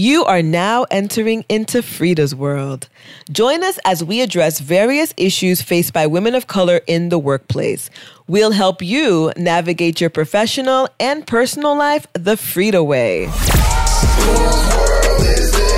You are now entering into Freeda's world. Join us as we address various issues faced by women of color in the workplace. We'll help you navigate your professional and personal life the Freeda way.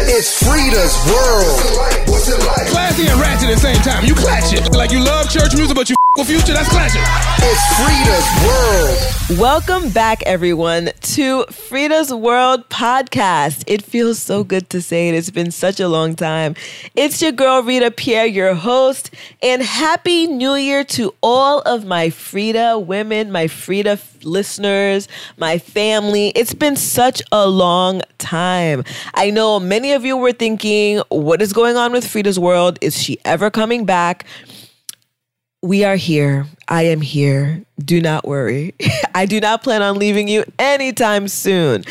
It's Freeda's world. What's it like? Classy and ratchet at the same time. You clatch it. Like you love church music, but you f- with future, that's clatching. It's Freeda's world. Welcome back, everyone, to Freeda's World podcast. It feels so good to say it. It's been such a long time. It's your girl, Ritha Pierre, your host, and Happy New Year to all of my Freeda women, my Freeda listeners, my family. It's been such a long time. I know many of you were thinking, what is going on with Freeda's World? Is she ever coming back? We are here. I am here. Do not worry. I do not plan on leaving you anytime soon.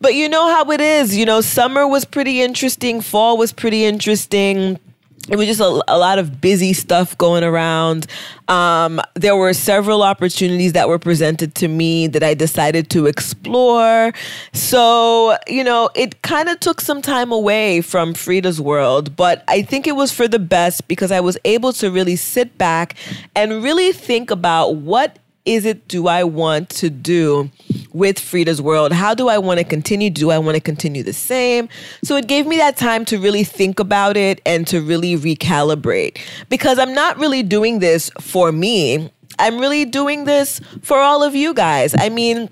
But you know how it is. You know, summer was pretty interesting, fall was pretty interesting it was just a, a, lot of busy stuff going around. Um, there were several opportunities that were presented to me that I decided to explore. So, you know, it kind of took some time away from Freeda's world, but I think it was for the best because I was able to really sit back and really think about what is it do I want to do with Freeda's World? How do I want to continue? Do I want to continue the same? So it gave me that time to really think about it and to really recalibrate because I'm not really doing this for me. I'm really doing this for all of you guys. I mean,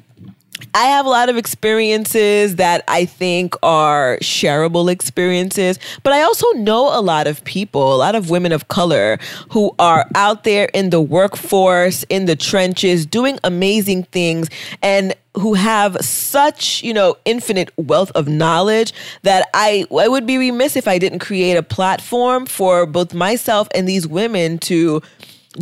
I have a lot of experiences that I think are shareable experiences, but I also know a lot of people, a lot of women of color who are out there in the workforce, in the trenches, doing amazing things and who have such, you know, infinite wealth of knowledge that I I would be remiss if I didn't create a platform for both myself and these women to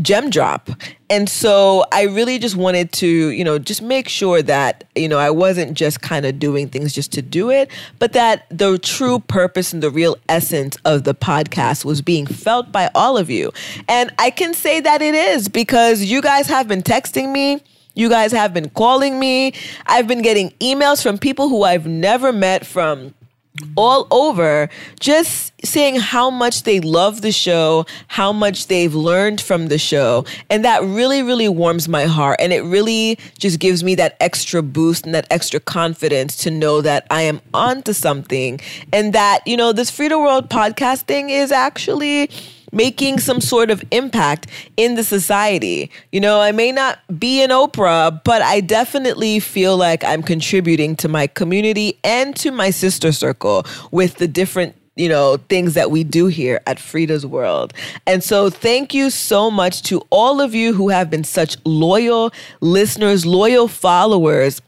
gem drop. And so I really just wanted to, you know, just make sure that, you know, I wasn't just kind of doing things just to do it, but that the true purpose and the real essence of the podcast was being felt by all of you. And I can say that it is because you guys have been texting me. You guys have been calling me. I've been getting emails from people who I've never met from all over just saying how much they love the show, how much they've learned from the show. And that really, really warms my heart. And it really just gives me that extra boost and that extra confidence to know that I am onto something and that, you know, this Freeda World podcasting is actually making some sort of impact in the society. You know, I may not be an Oprah, but I definitely feel like I'm contributing to my community and to my sister circle with the different you know, things that we do here at Freeda's World. And so thank you so much to all of you who have been such loyal listeners, loyal followers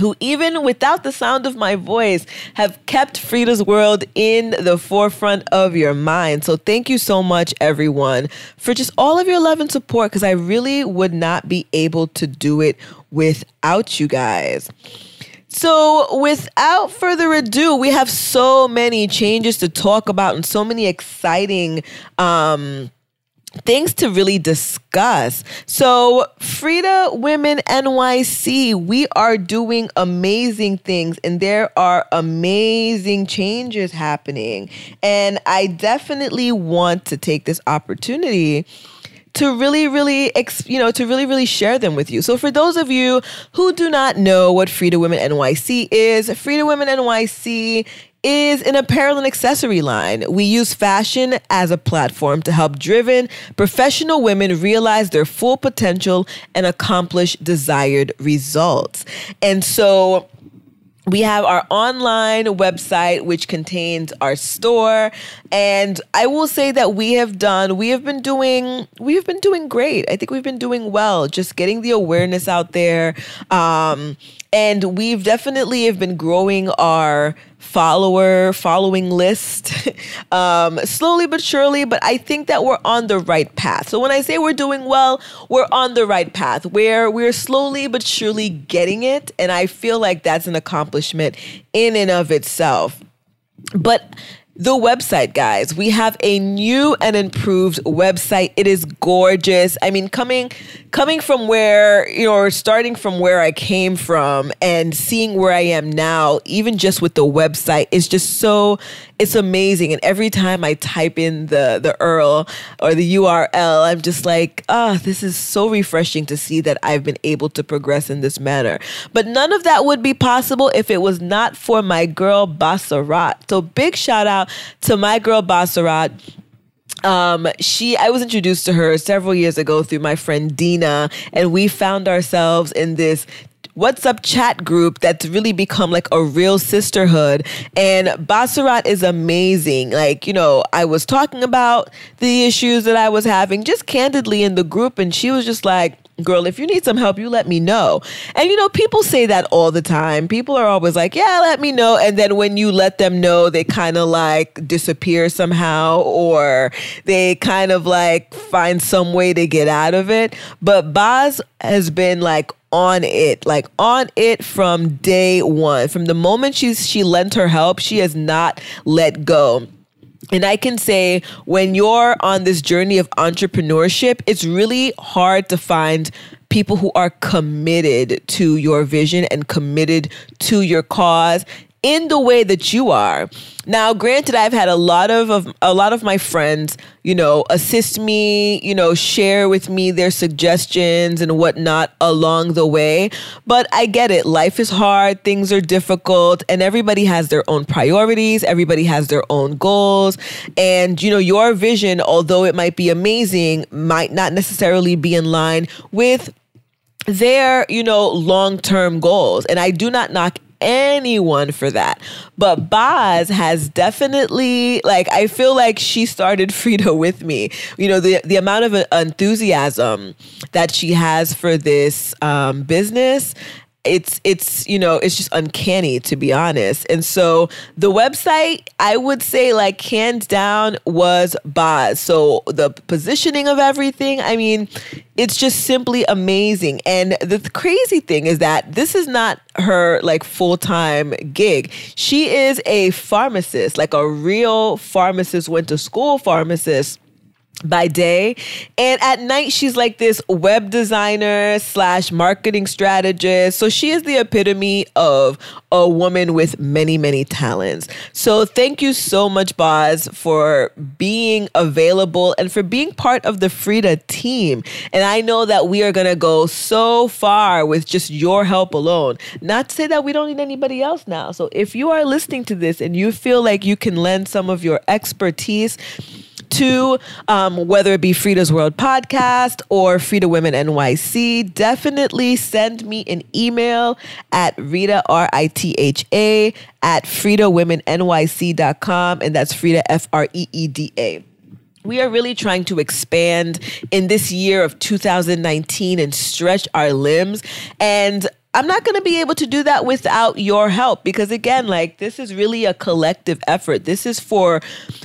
who, even without the sound of my voice, have kept Freeda's World in the forefront of your mind. So, thank you so much, everyone, for just all of your love and support, because I really would not be able to do it without you guys. So, without further ado, we have so many changes to talk about and so many exciting um, things to really discuss. So, Freeda Women NYC, we are doing amazing things and there are amazing changes happening. And I definitely want to take this opportunity to really, really, you know, to really, really share them with you. So, for those of you who do not know what Freeda Women NYC is, Freeda Women NYC is an apparel and accessory line. We use fashion as a platform to help driven, professional women realize their full potential and accomplish desired results. And so, we have our online website which contains our store and i will say that we have done we have been doing we have been doing great i think we've been doing well just getting the awareness out there um, and we've definitely have been growing our follower following list um, slowly but surely but i think that we're on the right path. So when i say we're doing well we're on the right path. Where we're slowly but surely getting it and i feel like that's an accomplishment in and of itself. But the website, guys. We have a new and improved website. It is gorgeous. I mean, coming coming from where, you know, or starting from where I came from and seeing where I am now, even just with the website, is just so it's amazing. And every time I type in the the URL or the URL, I'm just like, ah, oh, this is so refreshing to see that I've been able to progress in this manner. But none of that would be possible if it was not for my girl Bassarat. So big shout out to my girl Bassarat um she i was introduced to her several years ago through my friend dina and we found ourselves in this WhatsApp chat group that's really become like a real sisterhood. And Bassarat is amazing. Like, you know, I was talking about the issues that I was having just candidly in the group, and she was just like, girl, if you need some help, you let me know. And you know, people say that all the time. People are always like, yeah, let me know. And then when you let them know, they kind of like disappear somehow or they kind of like find some way to get out of it. But Baz has been like on it, like on it from day one. From the moment she's she lent her help, she has not let go. And I can say when you're on this journey of entrepreneurship, it's really hard to find people who are committed to your vision and committed to your cause in the way that you are. Now, granted, I've had a lot of, of, a lot of my friends, you know, assist me, you know, share with me their suggestions and whatnot along the way. But I get it. Life is hard, things are difficult, and everybody has their own priorities, everybody has their own goals. And, you know, your vision, although it might be amazing, might not necessarily be in line with their, you know, long-term goals. And I do not knock anyone for that. But Boz has definitely like I feel like she started Freeda with me. You know, the the amount of enthusiasm that she has for this um, business it's it's you know it's just uncanny to be honest. And so the website i would say like hands down was Baz so the positioning of everything i mean it's just simply amazing. And the crazy thing is that this is not her like full-time gig. She is a pharmacist like a real pharmacist went to school pharmacist by day. And at night she's like this web designer slash marketing strategist. So she is the epitome of a woman with many many talents. So thank you so much Baz for being available and for being part of the freeda team. And i know that we are going to go so far with just your help alone. Not to say that we don't need anybody else now. So if you are listening to this and you feel like you can lend some of your expertise to um, whether it be Freeda's World podcast or Freeda Women NYC, definitely send me an email at Ritha, R I T H A, at FreedaWomenNYC.com. And that's Freeda, F R E E D A we are really trying to expand in this year of 2019 and stretch our limbs. And I'm not going to be able to do that without your help because again, like this is really a collective effort. This is for,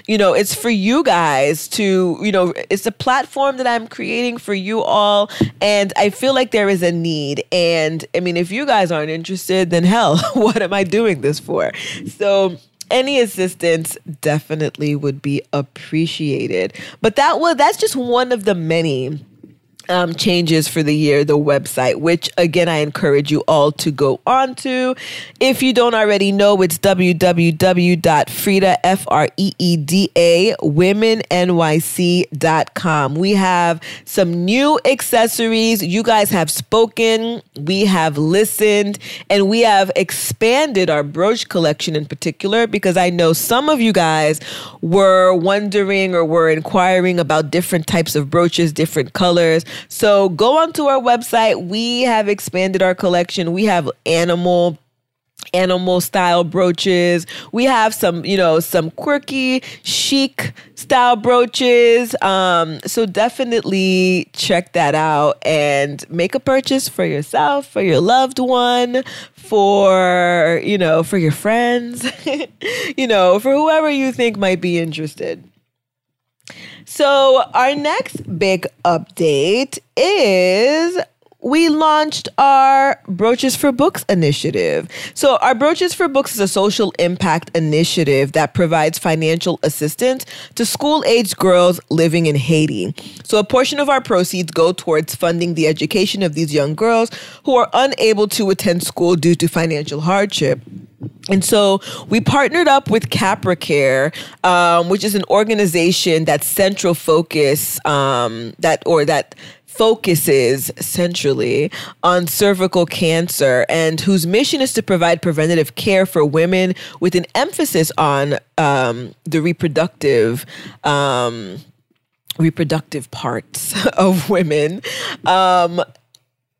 you know, it's for you guys to, you know, it's a platform that I'm creating for you all and I feel like there is a need. And I mean, if you guys aren't interested, then hell, what am I doing this for? So, any assistance definitely would be appreciated. But that was that's just one of the many um, changes for the year, the website, which again, I encourage you all to go on to. If you don't already know, it's www.freeda, F-R-E-E-D-A, womennyc.com. We have some new accessories. You guys have spoken, we have listened, and we have expanded our brooch collection in particular because I know some of you guys were wondering or were inquiring about different types of brooches, different colors. So go onto our website. We have expanded our collection. We have animal animal style brooches. We have some, you know, some quirky chic style brooches. Um, so definitely check that out and make a purchase for yourself, for your loved one, for, you know, for your friends, you know, for whoever you think might be interested. So, our next big update is we launched our Brooches for Books initiative. So, our Brooches for Books is a social impact initiative that provides financial assistance to school aged girls living in Haiti. So, a portion of our proceeds go towards funding the education of these young girls who are unable to attend school due to financial hardship. And so we partnered up with CapraCare, um, which is an organization that's central focus um, that or that focuses centrally on cervical cancer and whose mission is to provide preventative care for women with an emphasis on um, the reproductive. Um, reproductive parts of women um,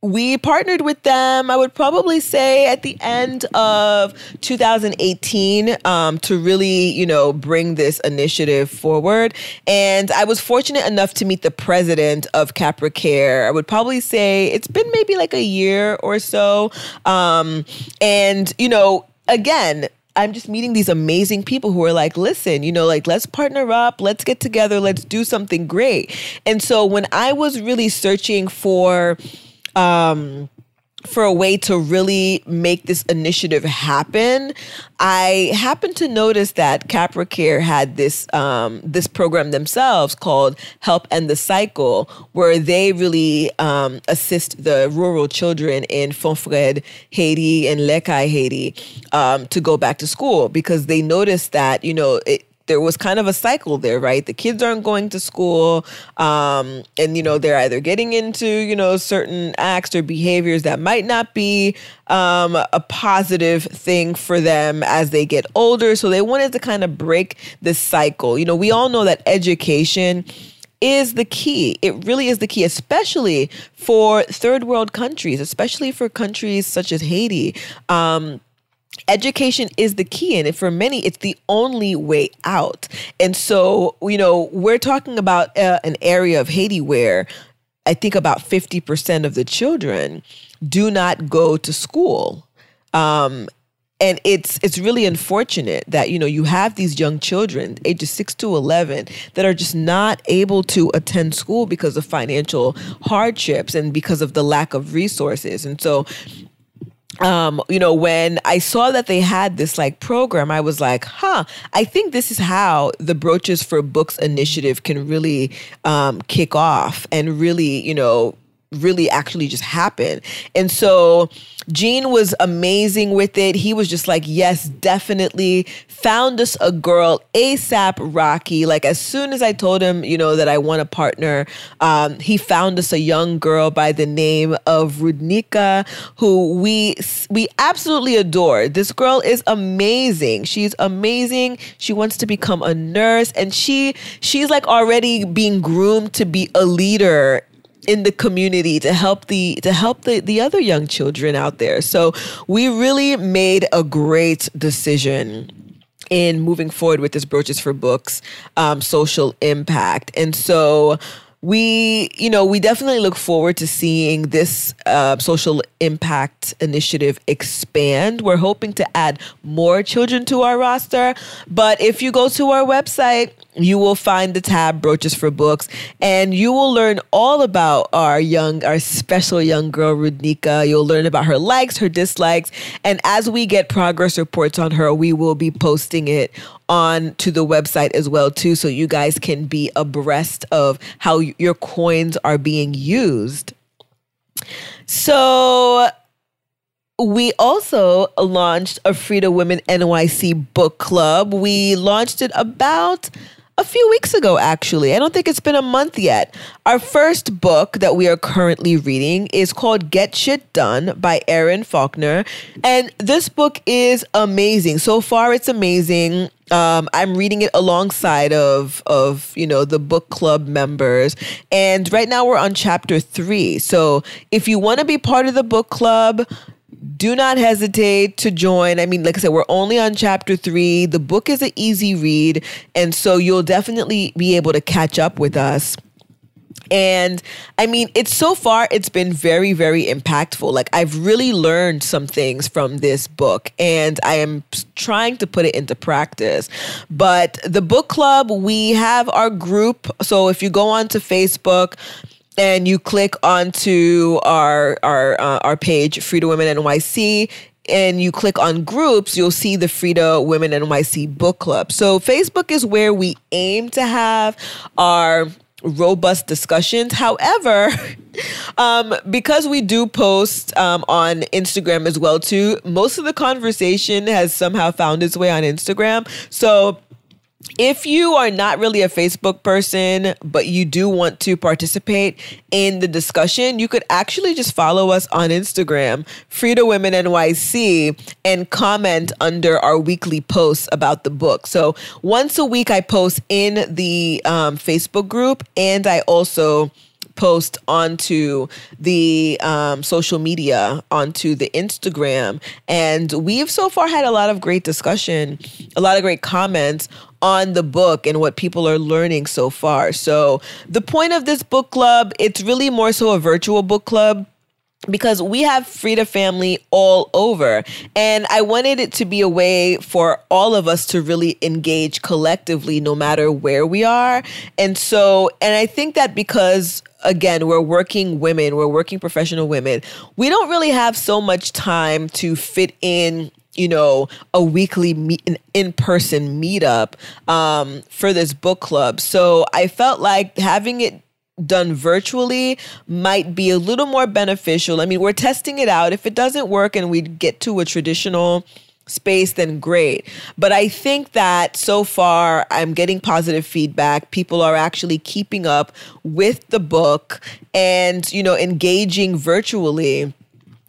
we partnered with them, I would probably say at the end of 2018 um, to really, you know, bring this initiative forward. And I was fortunate enough to meet the president of Capra Care. I would probably say it's been maybe like a year or so. Um, and, you know, again, I'm just meeting these amazing people who are like, listen, you know, like, let's partner up, let's get together, let's do something great. And so when I was really searching for, um, for a way to really make this initiative happen, I happened to notice that CapraCare had this um, this program themselves called Help End the Cycle, where they really um, assist the rural children in Fonfred, Haiti, and Les Cayes, Haiti, um, to go back to school because they noticed that you know it, there was kind of a cycle there, right? The kids aren't going to school, um, and you know they're either getting into you know certain acts or behaviors that might not be um, a positive thing for them as they get older. So they wanted to kind of break this cycle. You know, we all know that education is the key. It really is the key, especially for third world countries, especially for countries such as Haiti. Um, education is the key and for many it's the only way out. And so you know we're talking about uh, an area of haiti where i think about 50% of the children do not go to school. Um, and it's it's really unfortunate that you know you have these young children ages 6 to 11 that are just not able to attend school because of financial hardships and because of the lack of resources. And so um, you know, when I saw that they had this like program, I was like, huh, I think this is how the Brooches for Books initiative can really um, kick off and really, you know, really actually just happen. And so Gene was amazing with it. He was just like, yes, definitely. Found us a girl ASAP Rocky. Like as soon as I told him, you know, that I want a partner, um, he found us a young girl by the name of Rudnika, who we we absolutely adore. This girl is amazing. She's amazing. She wants to become a nurse, and she she's like already being groomed to be a leader in the community to help the to help the, the other young children out there. So we really made a great decision in moving forward with this Brooches for Books um, social impact. And so we, you know, we definitely look forward to seeing this uh, social impact initiative expand. We're hoping to add more children to our roster. But if you go to our website, you will find the tab Brooches for Books, and you will learn all about our young, our special young girl, Rudnika. You'll learn about her likes, her dislikes, and as we get progress reports on her, we will be posting it on to the website as well too, so you guys can be abreast of how your coins are being used. So we also launched a Freeda Women NYC book club. We launched it about a few weeks ago, actually. I don't think it's been a month yet. Our first book that we are currently reading is called Get Shit Done by Erin Falconer. And this book is amazing. So far, it's amazing. Um, I'm reading it alongside of of you know the book club members, and right now we're on chapter three. So if you want to be part of the book club, do not hesitate to join. I mean, like I said, we're only on chapter three. The book is an easy read, and so you'll definitely be able to catch up with us. And I mean, it's so far, it's been very, very impactful. Like, I've really learned some things from this book, and I am trying to put it into practice. But the book club, we have our group. So if you go onto Facebook, and you click onto our our uh, our page, Freeda Women NYC, and you click on groups, you'll see the Freeda Women NYC book club. So Facebook is where we aim to have our robust discussions. However, um, because we do post um, on Instagram as well too, most of the conversation has somehow found its way on Instagram. So if you are not really a Facebook person, but you do want to participate in the discussion, you could actually just follow us on Instagram, Freeda Women NYC, and comment under our weekly posts about the book. So once a week, I post in the um, Facebook group, and I also post onto the um, social media, onto the Instagram. And we've so far had a lot of great discussion, a lot of great comments on the book and what people are learning so far. So the point of this book club, it's really more so a virtual book club because we have Freeda family all over. And I wanted it to be a way for all of us to really engage collectively, no matter where we are. And so, and I think that because again, we're working women, we're working professional women, we don't really have so much time to fit in you know, a weekly meet, an in-person meetup um, for this book club. So I felt like having it done virtually might be a little more beneficial. I mean, we're testing it out. If it doesn't work and we get to a traditional space, then great. But I think that so far I'm getting positive feedback. People are actually keeping up with the book and, you know, engaging virtually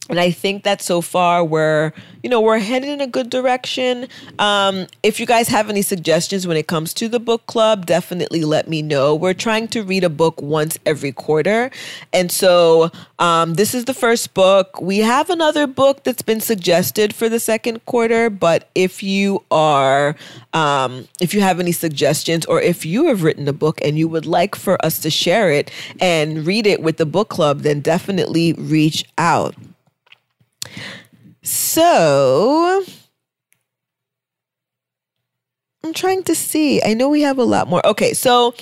and I think that so far we're, you know, we're headed in a good direction. Um, if you guys have any suggestions when it comes to the book club, definitely let me know. We're trying to read a book once every quarter. And so um, this is the first book. We have another book that's been suggested for the second quarter, but if you are, um, if you have any suggestions or if you have written a book and you would like for us to share it and read it with the book club, then definitely reach out. So I'm trying to see. I know we have a lot more. Okay, so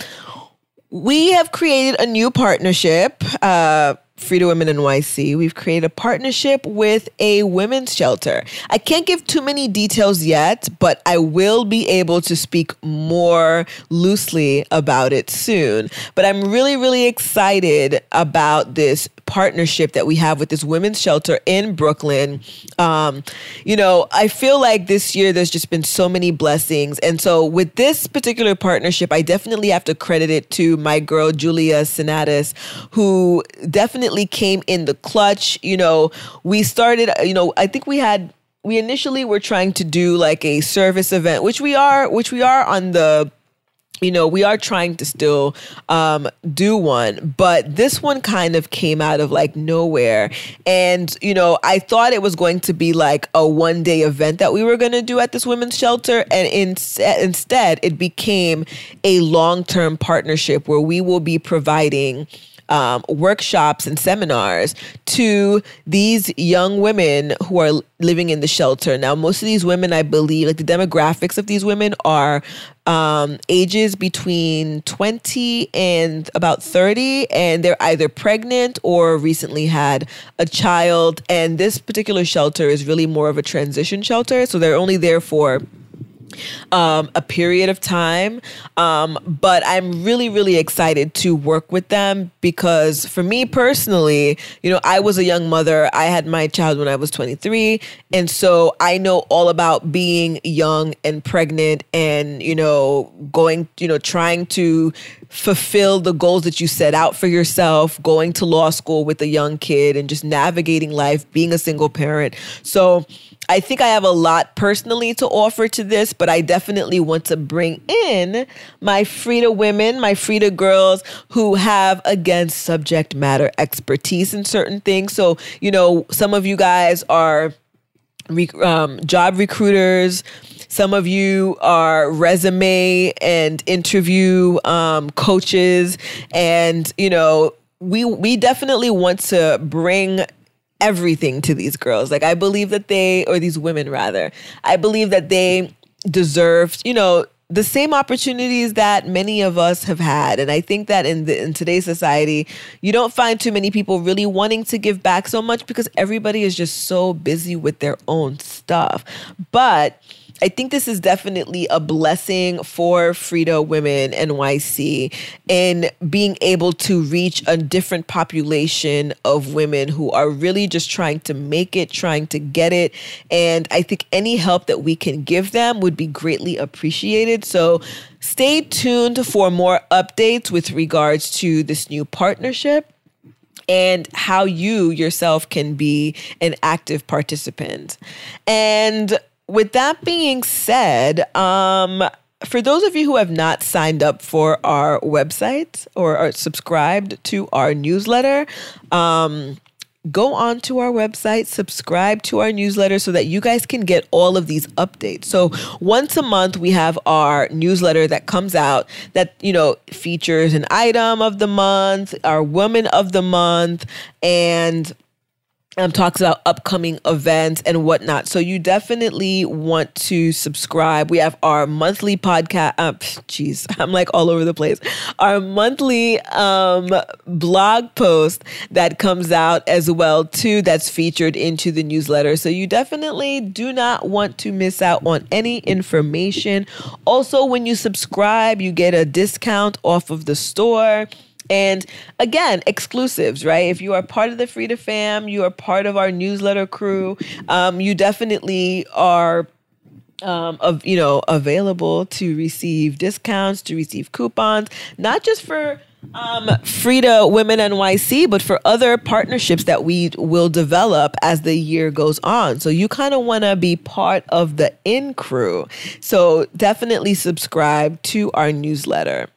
we have created a new partnership. Uh, Freeda Women NYC, we've created a partnership with a women's shelter. I can't give too many details yet, but I will be able to speak more loosely about it soon. But I'm really, really excited about this partnership that we have with this women's shelter in Brooklyn. Um, you know, I feel like this year there's just been so many blessings. And so with this particular partnership, I definitely have to credit it to my girl, Julia Sinatus, who definitely came in the clutch. You know, we started, you know, I think we had we initially were trying to do like a service event, which we are, which we are on the you know, we are trying to still um, do one, but this one kind of came out of like nowhere. And, you know, I thought it was going to be like a one day event that we were going to do at this women's shelter. And in, instead, it became a long term partnership where we will be providing um, workshops and seminars to these young women who are living in the shelter. Now, most of these women, I believe, like the demographics of these women are um, ages between 20 and about 30, and they're either pregnant or recently had a child. And this particular shelter is really more of a transition shelter. So they're only there for um, a period of time. Um, but I'm really, really excited to work with them because for me personally, you know, I was a young mother. I had my child when I was 23. And so I know all about being young and pregnant and, you know, going, you know, trying to fulfill the goals that you set out for yourself, going to law school with a young kid and just navigating life, being a single parent. So, I think I have a lot personally to offer to this, but I definitely want to bring in my Freeda women, my Freeda girls who have, again, subject matter expertise in certain things. So, you know, some of you guys are um, job recruiters. Some of you are resume and interview um, coaches, and you know we we definitely want to bring everything to these girls. Like I believe that they or these women rather. I believe that they deserve, you know, the same opportunities that many of us have had. And I think that in the, in today's society, you don't find too many people really wanting to give back so much because everybody is just so busy with their own stuff. But I think this is definitely a blessing for Freeda Women NYC in being able to reach a different population of women who are really just trying to make it, trying to get it. And I think any help that we can give them would be greatly appreciated. So stay tuned for more updates with regards to this new partnership and how you yourself can be an active participant. And with that being said, um, for those of you who have not signed up for our website or are subscribed to our newsletter, um, go on to our website, subscribe to our newsletter so that you guys can get all of these updates. So once a month we have our newsletter that comes out that, you know, features an item of the month, our woman of the month, and um, talks about upcoming events and whatnot. So you definitely want to subscribe. We have our monthly podcast. Uh, jeez, I'm like all over the place. Our monthly um, blog post that comes out as well too. That's featured into the newsletter. So you definitely do not want to miss out on any information. Also, when you subscribe, you get a discount off of the store. And again, exclusives, right? If you are part of the Freeda fam, you are part of our newsletter crew, um, you definitely are um, of you know available to receive discounts, to receive coupons, not just for um, Freeda Women NYC, but for other partnerships that we will develop as the year goes on. So you kind of want to be part of the in crew. So definitely subscribe to our newsletter.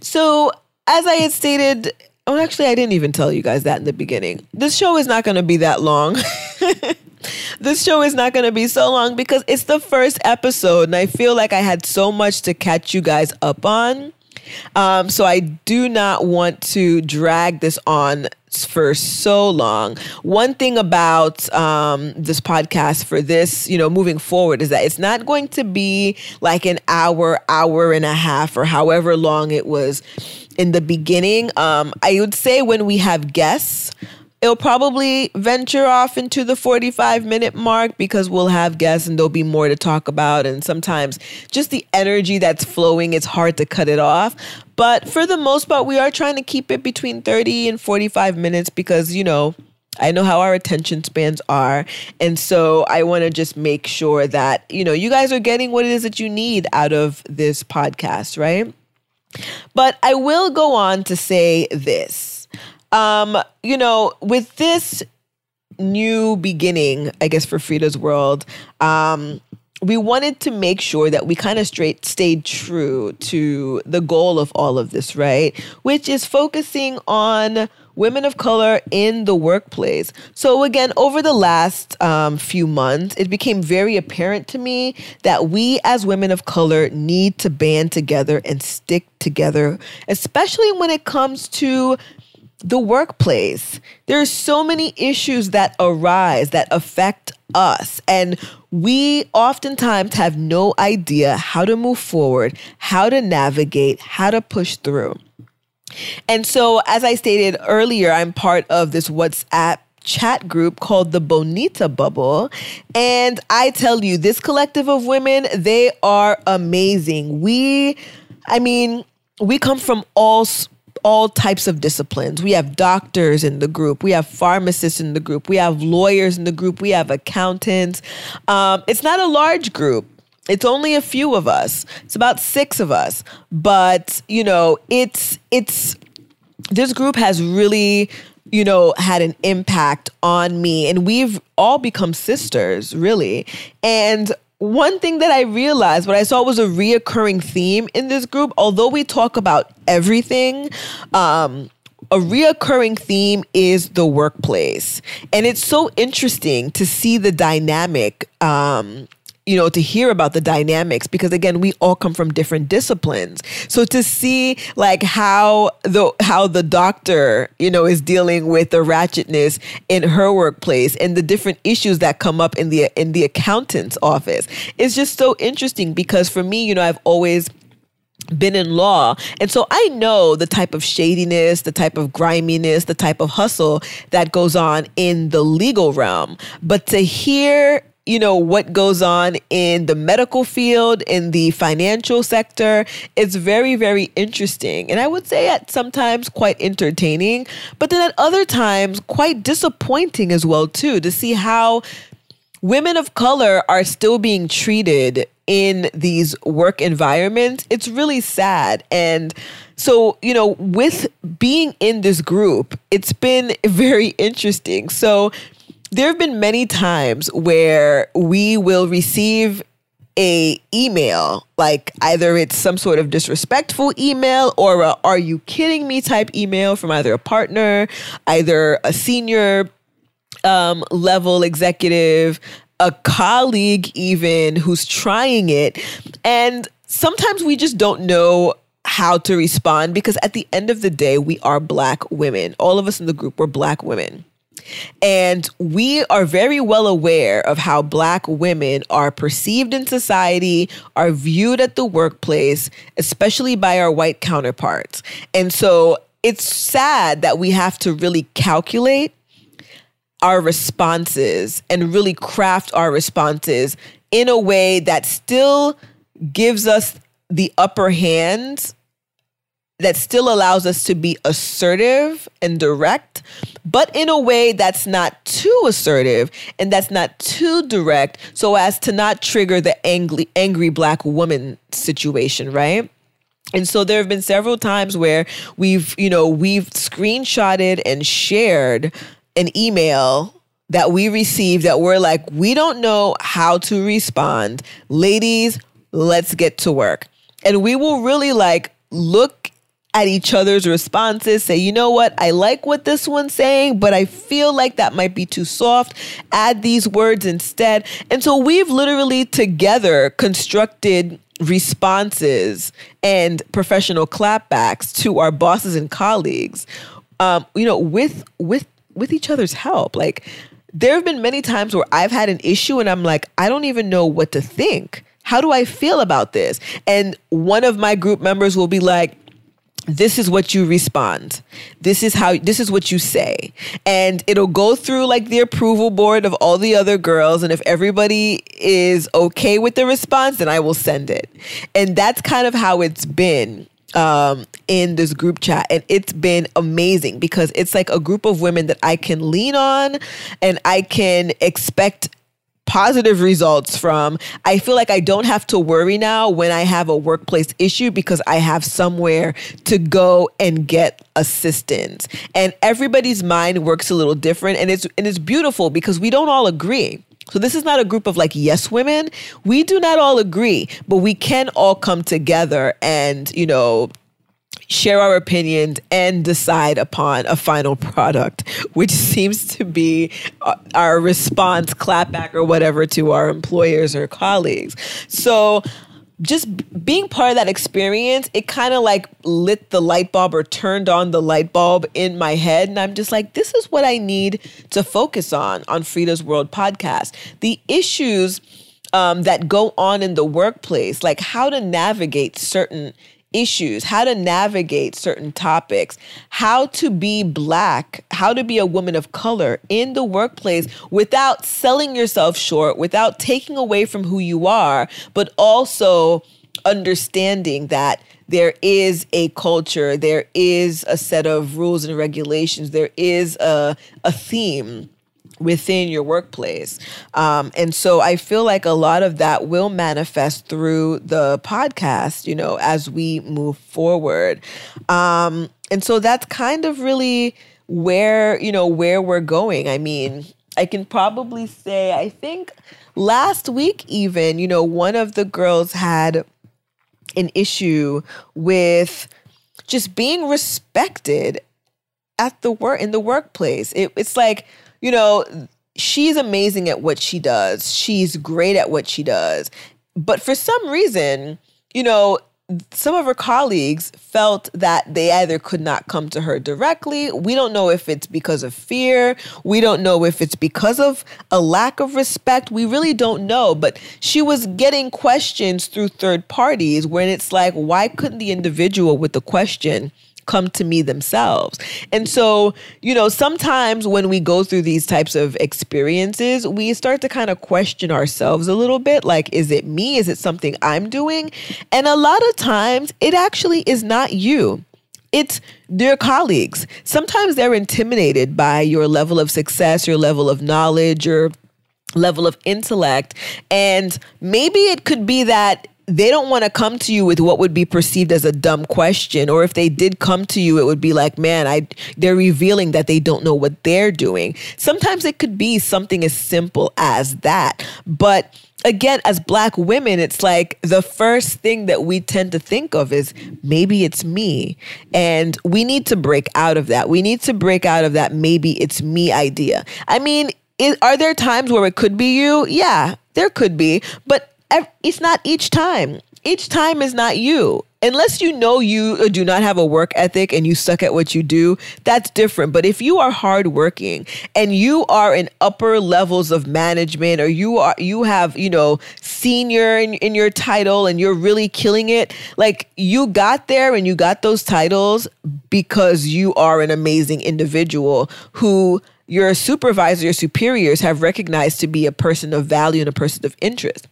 So as I had stated, oh, actually, I didn't even tell you guys that in the beginning. This show is not going to be that long. this show is not going to be so long because it's the first episode, and I feel like I had so much to catch you guys up on. Um, so I do not want to drag this on for so long. One thing about um, this podcast for this, you know, moving forward is that it's not going to be like an hour, hour and a half, or however long it was in the beginning. Um, I would say when we have guests, it'll probably venture off into the 45 minute mark because we'll have guests and there'll be more to talk about. And sometimes just the energy that's flowing, it's hard to cut it off. But for the most part, we are trying to keep it between 30 and 45 minutes because, you know, I know how our attention spans are. And so I want to just make sure that, you know, you guys are getting what it is that you need out of this podcast, right? But I will go on to say this um, you know, with this new beginning, I guess, for Freeda's World, um, we wanted to make sure that we kind of straight stayed true to the goal of all of this, right? Which is focusing on women of color in the workplace. So, again, over the last um, few months, it became very apparent to me that we as women of color need to band together and stick together, especially when it comes to the workplace. There are so many issues that arise that affect us. And we oftentimes have no idea how to move forward, how to navigate, how to push through. And so, as I stated earlier, I'm part of this WhatsApp chat group called the Bonita Bubble. And I tell you, this collective of women, they are amazing. We, I mean, we come from all all types of disciplines. We have doctors in the group, we have pharmacists in the group, we have lawyers in the group, we have accountants. Um, it's not a large group. It's only a few of us. It's about six of us, but you know, it's it's this group has really you know, had an impact on me. And we've all become sisters, really. And one thing that I realized, what I saw was a reoccurring theme in this group, although we talk about everything, um, a reoccurring theme is the workplace. And it's so interesting to see the dynamic um, you know to hear about the dynamics because again we all come from different disciplines so to see like how the how the doctor you know is dealing with the ratchetness in her workplace and the different issues that come up in the in the accountant's office is just so interesting because for me you know I've always been in law. And so I know the type of shadiness, the type of griminess, the type of hustle that goes on in the legal realm. But to hear you know what goes on in the medical field in the financial sector it's very very interesting and i would say at sometimes quite entertaining but then at other times quite disappointing as well too to see how women of color are still being treated in these work environments, it's really sad. And so, you know, with being in this group, it's been very interesting. So, there have been many times where we will receive a email like either it's some sort of disrespectful email or a, are you kidding me type email from either a partner either a senior um, level executive a colleague even who's trying it. And sometimes we just don't know how to respond because at the end of the day, we are black women. All of us in the group were black women. And we are very well aware of how Black women are perceived in society, are viewed at the workplace, especially by our white counterparts. And so it's sad that we have to really calculate our responses and really craft our responses in a way that still gives us the upper hand that still allows us to be assertive and direct, but in a way that's not too assertive and that's not too direct, so as to not trigger the angry, angry black woman situation, right? And so there have been several times where we've, you know, we've screenshotted and shared an email that we received that we're like, we don't know how to respond. Ladies, let's get to work. And we will really like look at each other's responses, say, you know what, I like what this one's saying, but I feel like that might be too soft. Add these words instead. And so we've literally together constructed responses and professional clapbacks to our bosses and colleagues um, you know with with with each other's help. Like there have been many times where I've had an issue and I'm like, I don't even know what to think. How do I feel about this? And one of my group members will be like, this is what you respond. This is how this is what you say. And it'll go through like the approval board of all the other girls and if everybody is okay with the response then I will send it. And that's kind of how it's been um, in this group chat. And it's been amazing because it's like a group of women that I can lean on and I can expect positive results from. I feel like I don't have to worry now when I have a workplace issue because I have somewhere to go and get assistance. And everybody's mind works a little different and it's and it's beautiful because we don't all agree. So this is not a group of like yes women. We do not all agree, but we can all come together and, you know, share our opinions and decide upon a final product, which seems to be uh, our response, clapback, or whatever to our employers or colleagues. So just being part of that experience, it kind of like lit the light bulb or turned on the light bulb in my head. And I'm just like, this is what I need to focus on on Freeda's World podcast. The issues um, that go on in the workplace, like how to navigate certain issues, how to navigate certain topics, how to be black, how to be a woman of color in the workplace without selling yourself short, without taking away from who you are, but also understanding that there is a culture, there is a set of rules and regulations, there is a, a theme within your workplace. Um, and so I feel like a lot of that will manifest through the podcast, you know, as we move forward. Um, and so that's kind of really where, you know, where we're going. I mean, I can probably say, I think last week, even, you know, one of the girls had an issue with just being respected at the work in the workplace. It, it's like you know, she's amazing at what she does. She's great at what she does. But for some reason, you know, some of her colleagues felt that they either could not come to her directly. We don't know if it's because of fear. We don't know if it's because of a lack of respect. We really don't know. But she was getting questions through third parties when it's like, why couldn't the individual with the question? Come to me themselves. And so, you know, sometimes when we go through these types of experiences, we start to kind of question ourselves a little bit like, is it me? Is it something I'm doing? And a lot of times, it actually is not you. It's their colleagues. Sometimes they're intimidated by your level of success, your level of knowledge, your level of intellect. And maybe it could be that they don't want to come to you with what would be perceived as a dumb question or if they did come to you it would be like man i they're revealing that they don't know what they're doing. Sometimes it could be something as simple as that. But again as black women it's like the first thing that we tend to think of is maybe it's me. And we need to break out of that. We need to break out of that maybe it's me idea. I mean are there times where it could be you? Yeah there could be. But it's not each time. Each time is not you. Unless you know you uh, do not have a work ethic and you suck at what you do, that's different. But if you are hardworking and you are in upper levels of management or you are you have, you know, senior in, in your title and you're really killing it, like you got there and you got those titles because you are an amazing individual who your supervisor, your superiors have recognized to be a person of value and a person of interest.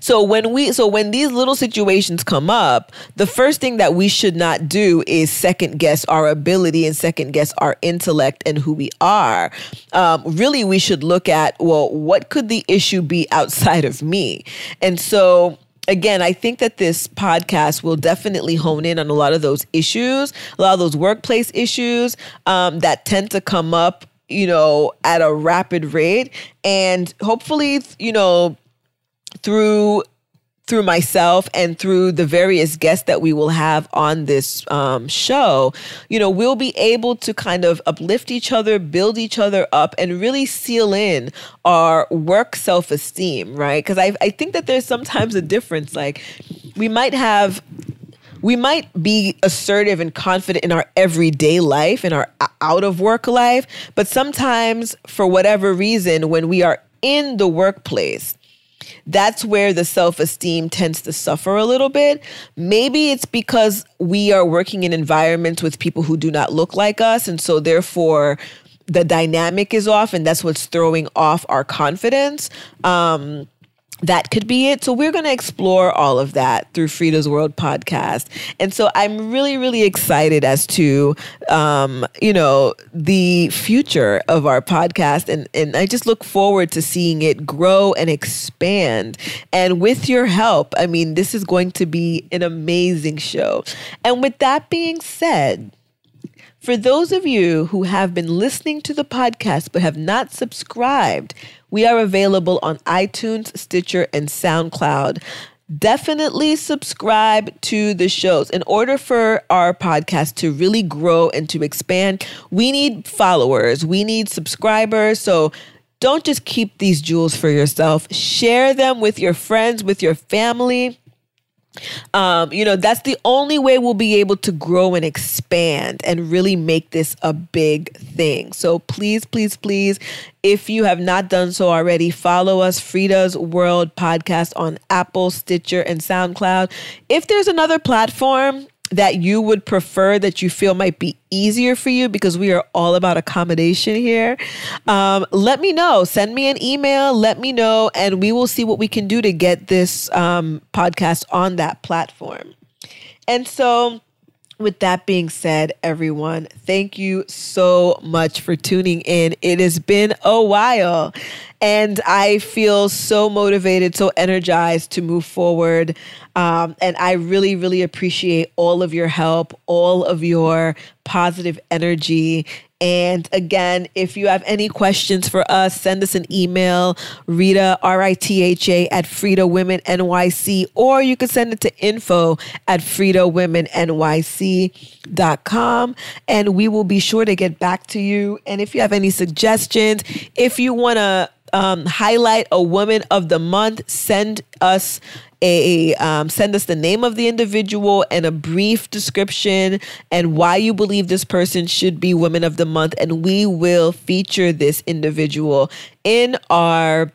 So when we so when these little situations come up, the first thing that we should not do is second guess our ability and second guess our intellect and who we are. Um, really, we should look at well, what could the issue be outside of me? And so again, I think that this podcast will definitely hone in on a lot of those issues, a lot of those workplace issues um, that tend to come up, you know, at a rapid rate. And hopefully, you know, through through myself and through the various guests that we will have on this um, show, you know, we'll be able to kind of uplift each other, build each other up, and really seal in our work self esteem, right? Because I, I think that there's sometimes a difference. Like, we might have we might be assertive and confident in our everyday life, in our out of work life, but sometimes for whatever reason, when we are in the workplace, that's where the self esteem tends to suffer a little bit. Maybe it's because we are working in environments with people who do not look like us. And so, therefore, the dynamic is off, and that's what's throwing off our confidence. Um, that could be it. So we're going to explore all of that through Freeda's World podcast. And so I'm really, really excited as to, um, you know, the future of our podcast. And, and I just look forward to seeing it grow and expand. And with your help, I mean, this is going to be an amazing show. And with that being said, for those of you who have been listening to the podcast but have not subscribed, we are available on iTunes, Stitcher, and SoundCloud. Definitely subscribe to the shows. In order for our podcast to really grow and to expand, we need followers, we need subscribers. So don't just keep these jewels for yourself, share them with your friends, with your family um, you know, that's the only way we'll be able to grow and expand and really make this a big thing. So please, please, please, if you have not done so already, follow us, Freeda's World Podcast on Apple, Stitcher, and SoundCloud. If there's another platform that you would prefer that you feel might be easier for you because we are all about accommodation here, um, let me know. Send me an email, let me know, and we will see what we can do to get this um, podcast on that platform. And so, with that being said, everyone, thank you so much for tuning in. It has been a while, and I feel so motivated, so energized to move forward. Um, and I really, really appreciate all of your help, all of your positive energy And again, if you have any questions for us, send us an email, Ritha, R I T H A, at Freeda Women NYC, or you can send it to info at FreedaWomenNYC.com. And we will be sure to get back to you. And if you have any suggestions, if you want to um, highlight a woman of the month, send us a um, send us the name of the individual and a brief description and why you believe this person should be woman of the month and we will feature this individual in our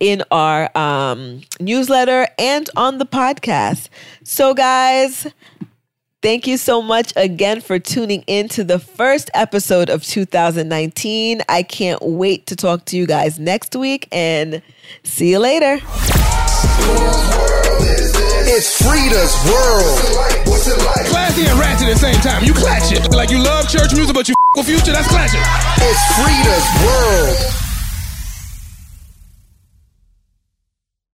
in our um, newsletter and on the podcast. So guys Thank you so much again for tuning in to the first episode of 2019. I can't wait to talk to you guys next week and see you later. It's Freeda's world. What's it like? Classy and ratchet at the same time. You clatch it. Like you love church music, but you f- with future. That's clashing. It's Freeda's world.